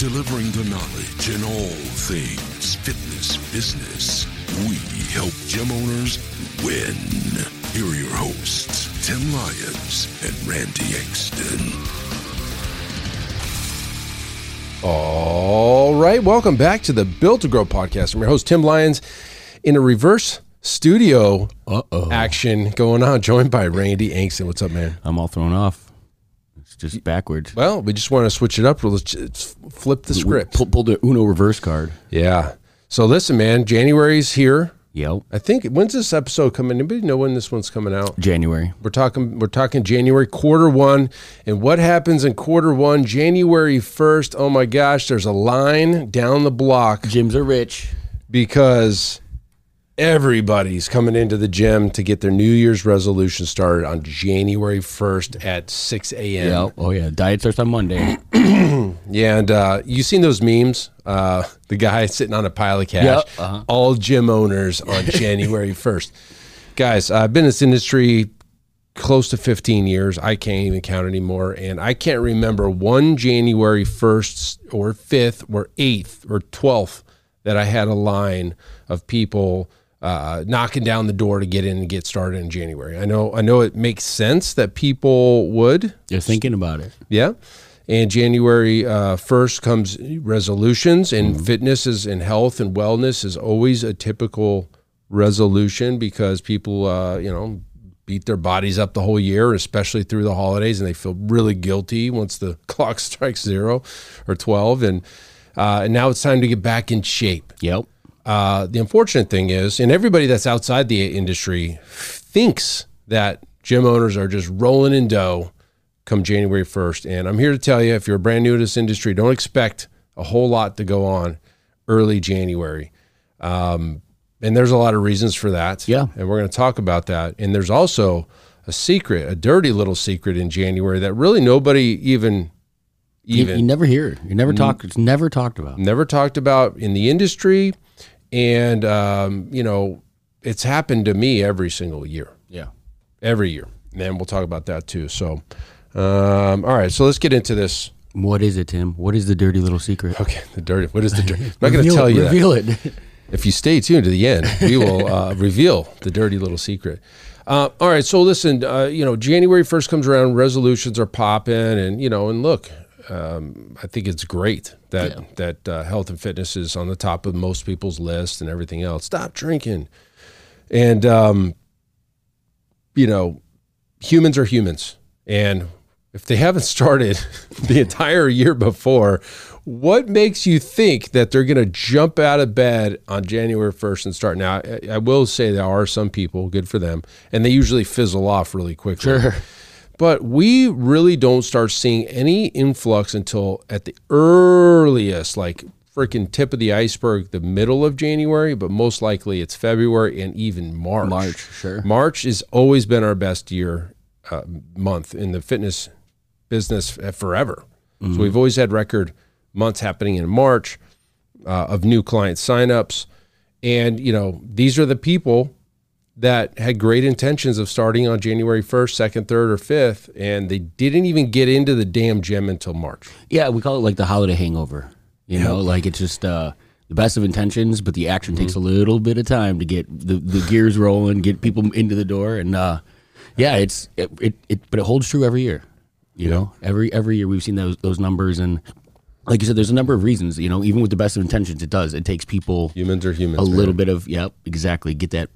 delivering the knowledge in all things fitness business. We help gym owners win. Here are your hosts, Tim Lyons and Randy Exton. All right, welcome back to the Built to Grow podcast. I'm your host Tim Lyons in a reverse studio Uh-oh. action going on, joined by Randy Exton. What's up, man? I'm all thrown off. Just backwards. Well, we just want to switch it up. Let's just flip the script. Pull, pull the Uno reverse card. Yeah. So listen, man, January's here. Yep. I think when's this episode coming? Anybody know when this one's coming out? January. We're talking we're talking January quarter 1 and what happens in quarter 1 January 1st. Oh my gosh, there's a line down the block Gyms are rich. because everybody's coming into the gym to get their New Year's resolution started on January 1st at 6 a.m. Oh yeah. Diet starts on Monday. Yeah, and uh, you seen those memes? Uh, the guy sitting on a pile of cash. Yep, uh-huh. All gym owners on January 1st. Guys, I've been in this industry close to 15 years. I can't even count anymore. And I can't remember one January 1st or 5th or 8th or 12th that I had a line of people uh, knocking down the door to get in and get started in January. I know, I know it makes sense that people would. They're thinking about it. Yeah. And January uh, 1st comes resolutions, and fitness is and health and wellness is always a typical resolution because people, uh, you know, beat their bodies up the whole year, especially through the holidays, and they feel really guilty once the clock strikes zero or 12. And, uh, and now it's time to get back in shape. Yep. Uh, the unfortunate thing is, and everybody that's outside the industry thinks that gym owners are just rolling in dough come January 1st. And I'm here to tell you if you're brand new to this industry, don't expect a whole lot to go on early January. Um, and there's a lot of reasons for that. Yeah. And we're going to talk about that. And there's also a secret, a dirty little secret in January that really nobody even You, even you never hear it. You never talk. It's never talked about. never talked about in the industry. And, um, you know, it's happened to me every single year, Yeah. every year. And we'll talk about that too. So, um, all right. So let's get into this. What is it, Tim? What is the dirty little secret? Okay. The dirty. What is the dirty? I'm not going to tell it, you that. Reveal it. If you stay tuned to the end, we will uh, reveal the dirty little secret. Uh, all right, so listen, uh, you know, January first comes around, resolutions are popping, and you know, and look, um, I think it's great that that uh, health and fitness is on the top of most people's list and everything else. Stop drinking, and um, you know, humans are humans, and if they haven't started the entire year before, what makes you think that they're going to jump out of bed on January 1st and start? Now, I, I will say there are some people, good for them, and they usually fizzle off really quickly. Sure. But we really don't start seeing any influx until at the earliest, like freaking tip of the iceberg, the middle of January, but most likely it's February and even March. March, sure. March has always been our best year uh, month in the fitness business forever. Mm-hmm. So we've always had record months happening in March uh, of new client signups. And, you know, these are the people that had great intentions of starting on January 1st, 2nd, 3rd, or 5th, and they didn't even get into the damn gym until March. Yeah, we call it like the holiday hangover. You know, like it's just uh, the best of intentions, but the action takes a little bit of time to get the, the gears rolling, get people into the door, and uh, yeah, it's it, it, it but it holds true every year. You know, every every year we've seen those those numbers, and like you said, there's a number of reasons. You know, even with the best of intentions, it does. It takes people Humans are humans. a little bit of yep, exactly. Get that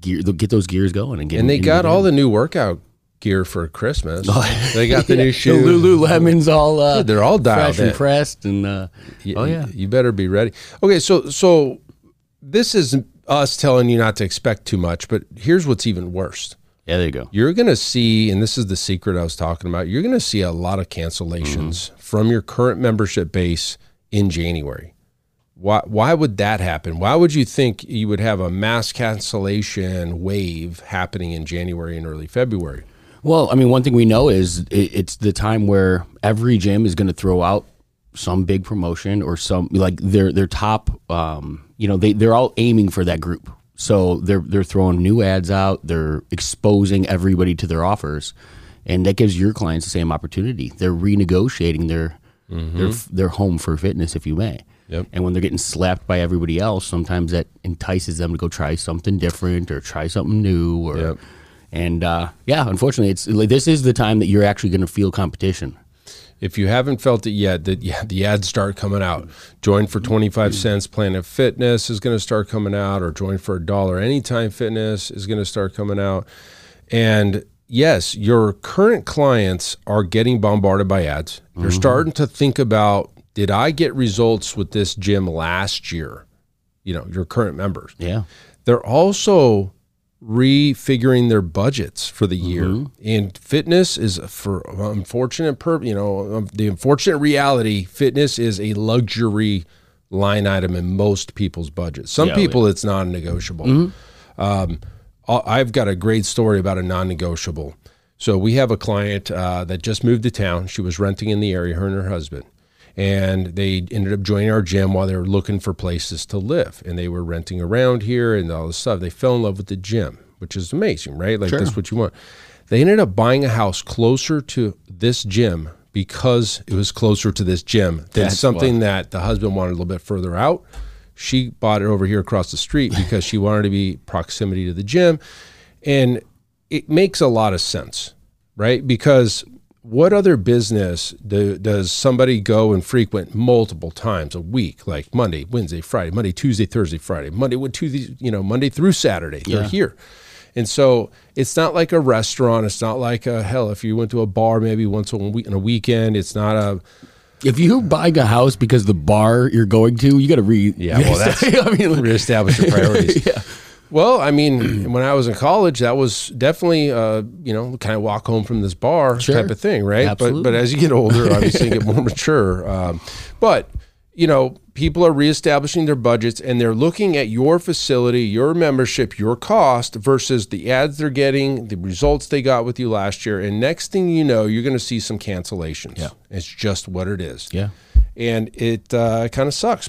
gear, get those gears going, and get. And they got the all the new workout gear for Christmas. they got the Yeah, new shoe. The Lululemon's all uh, They're all dialed fresh and in. pressed, and uh, Y- oh yeah, you better be ready. Okay, so so this is us telling you not to expect too much, but here's what's even worse. yeah. There you go. You're going to see, and this is the secret I was talking about. You're going to see a lot of cancellations Mm-hmm. from your current membership base in January. Why, why would that happen? Why would you think you would have a mass cancellation wave happening in January and early February? Well, I mean, one thing we know is it, it's the time where every gym is going to throw out some big promotion or some like their their top. Um, you know, they they're all aiming for that group, so they're they're throwing new ads out. They're exposing everybody to their offers, and that gives your clients the same opportunity. They're renegotiating their their their home for fitness, if you may. Yep. And when they're getting slapped by everybody else, sometimes that entices them to go try something different or try something new. Or, Yep. and uh, yeah, unfortunately, it's like, this is the time that you're actually going to feel competition. If you haven't felt it yet, that yeah, the ads start coming out. Join for 25 cents Planet Fitness is going to start coming out, or join for a dollar Anytime Fitness is going to start coming out. And yes, your current clients are getting bombarded by ads. They're starting to think about did I get results with this gym last year? You know, your current members. Yeah. They're also refiguring their budgets for the year. And fitness is for unfortunate per you know um, the unfortunate reality. Fitness is a luxury line item in most people's budgets. Some Yeah, people it's non-negotiable. Um, I- I've got a great story about a non-negotiable. So we have a client uh, that just moved to town. She was renting in the area, her and her husband, and they ended up joining our gym while they were looking for places to live. And they were renting around here and all this stuff. They fell in love with the gym, which is amazing, right? Like that's what you want. They ended up buying a house closer to this gym because it was closer to this gym than That's something that the husband wanted a little bit further out. She bought it over here across the street because she wanted to be proximity to the gym. And it makes a lot of sense, right? Because what other business do, does somebody go and frequent multiple times a week, like Monday, Wednesday, Friday, Monday, Tuesday, Thursday, Friday, Monday, Tuesday, you know, Monday through Saturday, they're Yeah. here. And so it's not like a restaurant. It's not like a hell. If you went to a bar maybe once a week on a weekend, it's not a If you buy a house because the bar you're going to, you got to re. Yeah, well, that's- I mean, like- reestablish your priorities. Well, I mean, when I was in college, that was definitely, uh, you know, kind of walk home from this bar Sure. type of thing, right? But Absolutely. but as you get older, obviously, you get more mature. Um, but you know, people are reestablishing their budgets and they're looking at your facility, your membership, your cost versus the ads they're getting, the results they got with you last year, and next thing you know, you're going to see some cancellations. Yeah. It's just what it is yeah. and it uh, kind of sucks.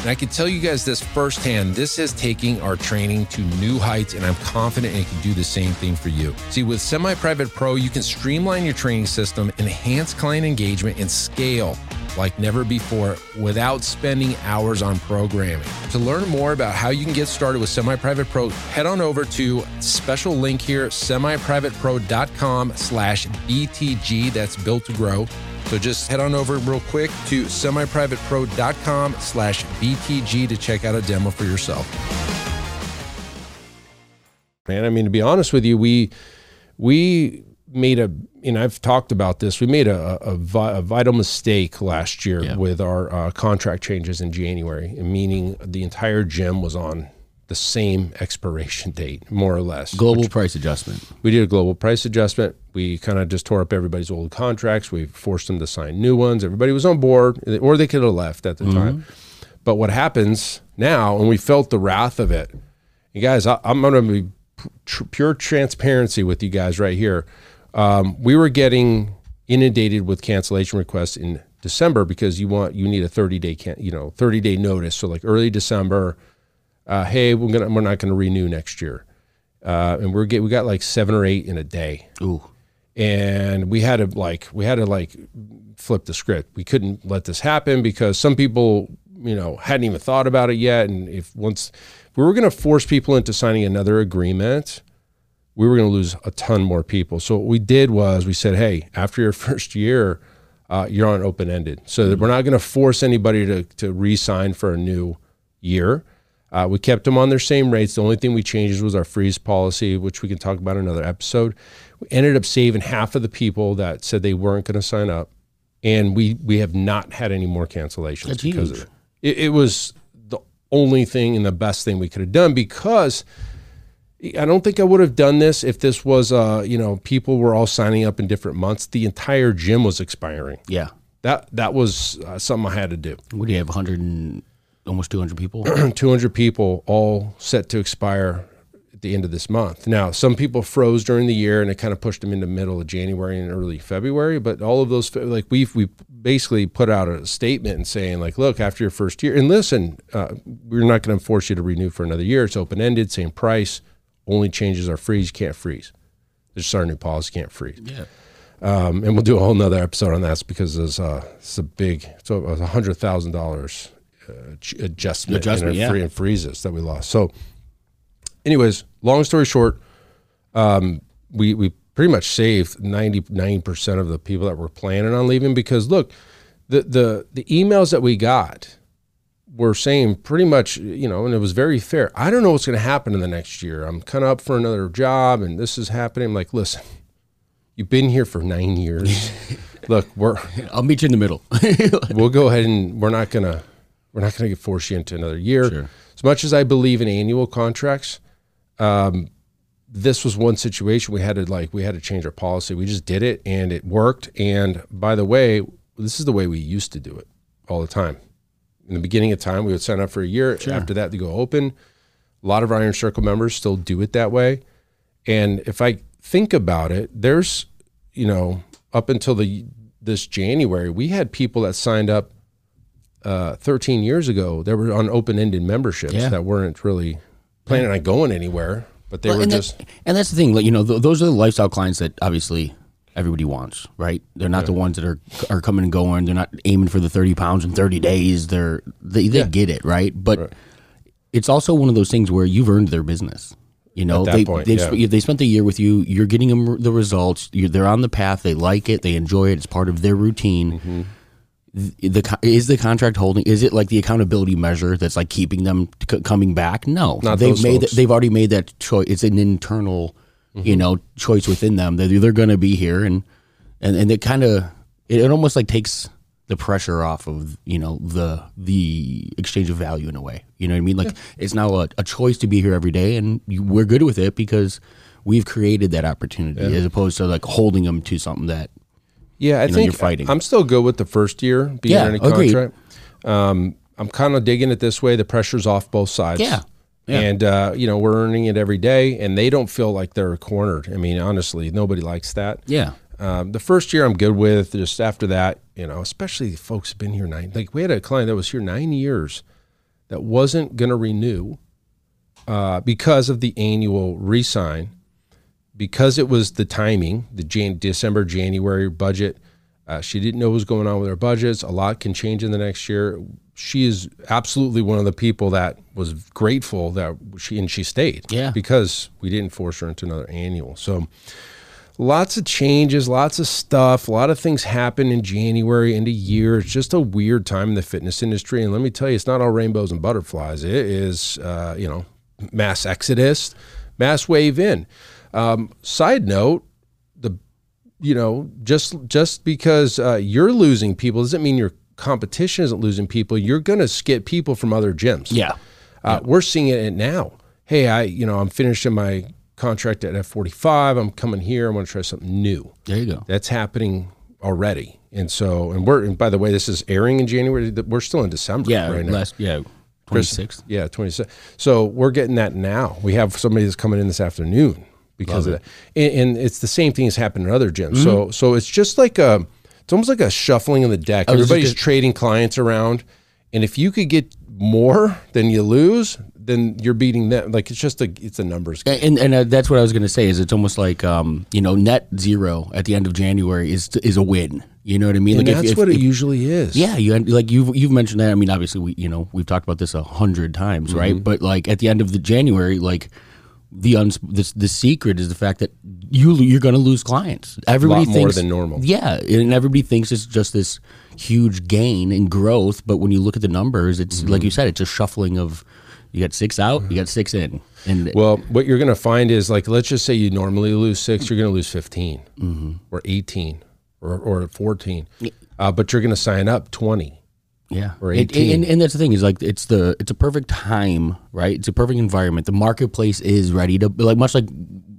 And I can tell you guys this firsthand this is taking our training to new heights, and I'm confident it can do the same thing for you. See, with Semi Private Pro, you can streamline your training system, enhance client engagement, and scale like never before without spending hours on programming. To learn more about how you can get started with Semi Private Pro, head on over to special link here, semiprivatepro.com slash BTG. That's built to grow. So just head on over real quick to semiprivatepro.com slash BTG to check out a demo for yourself. man. I mean, to be honest with you, we we made a you know I've talked about this. We made a, a, a vital mistake last year Yeah. with our uh, contract changes in January, meaning the entire gym was on the same expiration date, more or less. Global price adjustment. We did a global price adjustment. We kind of just tore up everybody's old contracts. We forced them to sign new ones. Everybody was on board, or they could have left at the time. But what happens now, and we felt the wrath of it. You guys, I, I'm going to be pure transparency with you guys right here. Um, we were getting inundated with cancellation requests in December because you want you need a 30 day can, you know 30 day notice. So like early December, uh, hey, we're gonna we're not going to renew next year, uh, and we're get we got like seven or eight in a day Ooh. and we had to like we had to like flip the script we couldn't let this happen because some people you know, hadn't even thought about it yet. And if once we were going to force people into signing another agreement, we were going to lose a ton more people. So what we did was we said, hey, after your first year, uh, you're on open ended. So that we're not going to force anybody to to re-sign for a new year. Uh, we kept them on their same rates. The only thing we changed was our freeze policy, which we can talk about in another episode. We ended up saving half of the people that said they weren't going to sign up, and we we have not had any more cancellations That's because huge. of it. it. It was the only thing and the best thing we could have done because I don't think I would have done this if this was uh you know people were all signing up in different months. The entire gym was expiring. Yeah. That that was uh, something I had to do. What do you have? 100 and almost 200 people. 200 people all set to expire at the end of this month. Now, some people froze during the year and it kind of pushed them into middle of January and early February, but all of those like we've we basically put out a statement and saying like, look, after your first year and listen, uh, we're not going to force you to renew for another year. It's open ended, same price. Only changes are freeze, you can't freeze. This is our new policy, can't freeze. yeah. Um, and we'll do a whole nother episode on that because there's uh, it's a big, so it was a hundred thousand dollars uh, adjustment, Adjustment, in yeah. free and freezes that we lost. So, anyways, long story short, um, we we pretty much saved ninety nine percent of the people that were planning on leaving because look, the the the emails that we got were saying pretty much, you know, and it was very fair. I don't know what's going to happen in the next year. I'm kind of up for another job, and this is happening. I'm like, listen, you've been here for nine years. Look, we're I'll meet you in the middle. we'll go ahead and we're not gonna we're not gonna force you into another year. Sure. As much as I believe in annual contracts, um, this was one situation we had to like we had to change our policy. We just did it and it worked. And by the way, this is the way we used to do it all the time. In the beginning of time, we would sign up for a year. After that, they go open. A lot of Iron Circle members still do it that way. And if I think about it, there's, you know, up until the this January, we had people that signed up uh, 13 years ago. They were on open-ended memberships Yeah. that weren't really planning on going anywhere, but they were and, just that, and that's the thing. Like, you know, th- those are the lifestyle clients that obviously everybody wants, right? They're not the ones that are are coming and going. They're not aiming for the thirty pounds in thirty days. They're they, they get it, right? But it's also one of those things where you've earned their business. You know, they point, they've yeah. sp- they spent the year with you. You're getting them the results. You're, they're on the path. They like it. They enjoy it. It's part of their routine. Mm-hmm. The, the is the contract holding? Is it like the accountability measure that's like keeping them c- coming back? No, Not they've made that. They've already made that choice. It's an internal, Mm-hmm. you know, choice within them that they're going to be here, and and and it kind of it, it almost like takes the pressure off of you know the the exchange of value in a way. You know what I mean? Like it's now a, a choice to be here every day, and you, we're good with it because we've created that opportunity as opposed to like holding them to something that Yeah, I know, think you're fighting. I'm still good with the first year being Yeah, in a contract. Um, I'm kind of digging it this way. The pressure's off both sides. Yeah, yeah. And uh, you know we're earning it every day, and they don't feel like they're cornered. I mean, honestly, nobody likes that. yeah Um, the first year I'm good with. Just after that, you know, especially the folks who've been here nine. Like we had a client that was here nine years, that wasn't going to renew uh, because of the annual resign, because it was the timing, the Jan- December January budget. Uh, she didn't know what was going on with her budgets. A lot can change in the next year. She is absolutely one of the people that was grateful that she and she stayed. Yeah. because we didn't force her into another annual. So lots of changes, lots of stuff, a lot of things happen in January into year. It's just a weird time in the fitness industry, and let me tell you, it's not all rainbows and butterflies. It is, uh, you know, mass exodus, mass wave in. Um, side note, the you know just just because uh, you're losing people doesn't mean your competition isn't losing people. You're going to get people from other gyms. yeah Uh, We're seeing it now. Hey, I you know I'm finishing my contract at F45. I'm coming here. I want to try something new. there you go That's happening already. And so, and we're and by the way, this is airing in January. We're still in December yeah right now. last yeah twenty sixth Yeah, 26. So we're getting that now. We have somebody that's coming in this afternoon because of that. And, and it's the same thing that's happened in other gyms. So Mm-hmm. so it's just like a it's almost like a shuffling of the deck. just Everybody's trading clients around. And if you could get more than you lose, then you're beating them. Like it's just a it's a numbers game. and and uh, that's what I was going to say is it's almost like um, you know net zero at the end of January is is a win. You know what I mean? And Like, if- that's if- what it if- usually is. Yeah, you like you've you've mentioned that. I mean, obviously, we you know we've talked about this a hundred times, Mm-hmm. right? But like at the end of the January, like the uns the, the secret is the fact that you you're going to lose clients. Everybody Lot more than normal. Yeah, and everybody thinks it's just this huge gain in growth, but when you look at the numbers, it's like Mm-hmm. you said, it's a shuffling of you got six out, you got six in, and Well, what you're going to find is like, let's just say you normally lose six, you're going to lose 15 Mm-hmm. or 18 or, or 14, uh, but you're going to sign up 20. Yeah, or And- 18. And, and that's the thing is like it's the it's a perfect time, right? It's a perfect environment. The marketplace is ready to like much like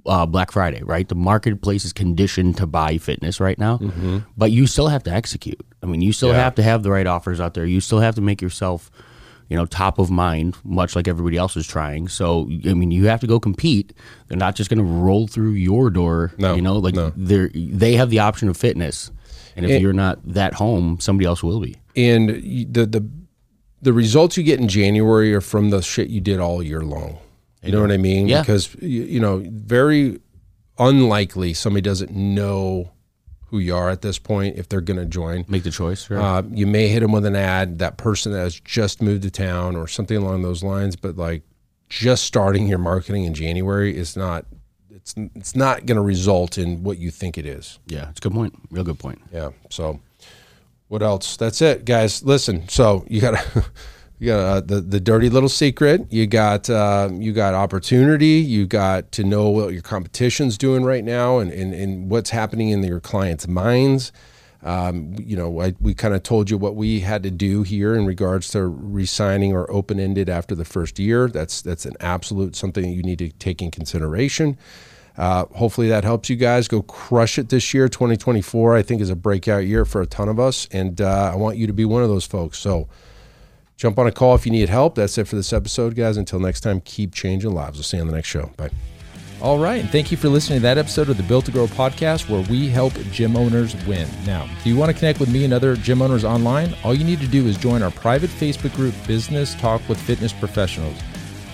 uh, Black Friday, right? The marketplace is conditioned to buy fitness right now, but you still have to execute. I mean, you still Mm-hmm. Yeah. have to have the right offers out there. You still have to make yourself, you know, top of mind, much like everybody else is trying. So, I mean, you have to go compete. They're not just going to roll through your door. No, you know, like no. they're they have the option of fitness, and if And- you're not that home, somebody else will be. And the, the, the results you get in January are from the shit you did all year long. You know what I mean? Yeah. Because, you, you know, very unlikely somebody doesn't know who you are at this point if they're going to join. Make the choice. Right? Uh, you may hit them with an ad, that person that has just moved to town or something along those lines, but like just starting your marketing in January is not it's it's not going to result in what you think it is. Yeah, it's a good point. Real good point. Yeah. So what else? That's it, guys. Listen. So you got you got uh, the the dirty little secret. You got uh, you got opportunity. You got to know what your competition's doing right now and and, and what's happening in your clients' minds. Um, you know, I, we kind of told you what we had to do here in regards to resigning or open ended after the first year. That's that's an absolute something that you need to take in consideration. Uh, hopefully that helps you guys go crush it this year. 2024, I think, is a breakout year for a ton of us, and uh, I want you to be one of those folks. So jump on a call if you need help. That's it for this episode, guys. Until next time, keep changing lives. We'll see you on the next show. Bye. All right, and thank you for listening to that episode of the Built to Grow podcast where we help gym owners win. Now, do you want to connect with me and other gym owners online? All you need to do is join our private Facebook group, Business Talk with Fitness Professionals.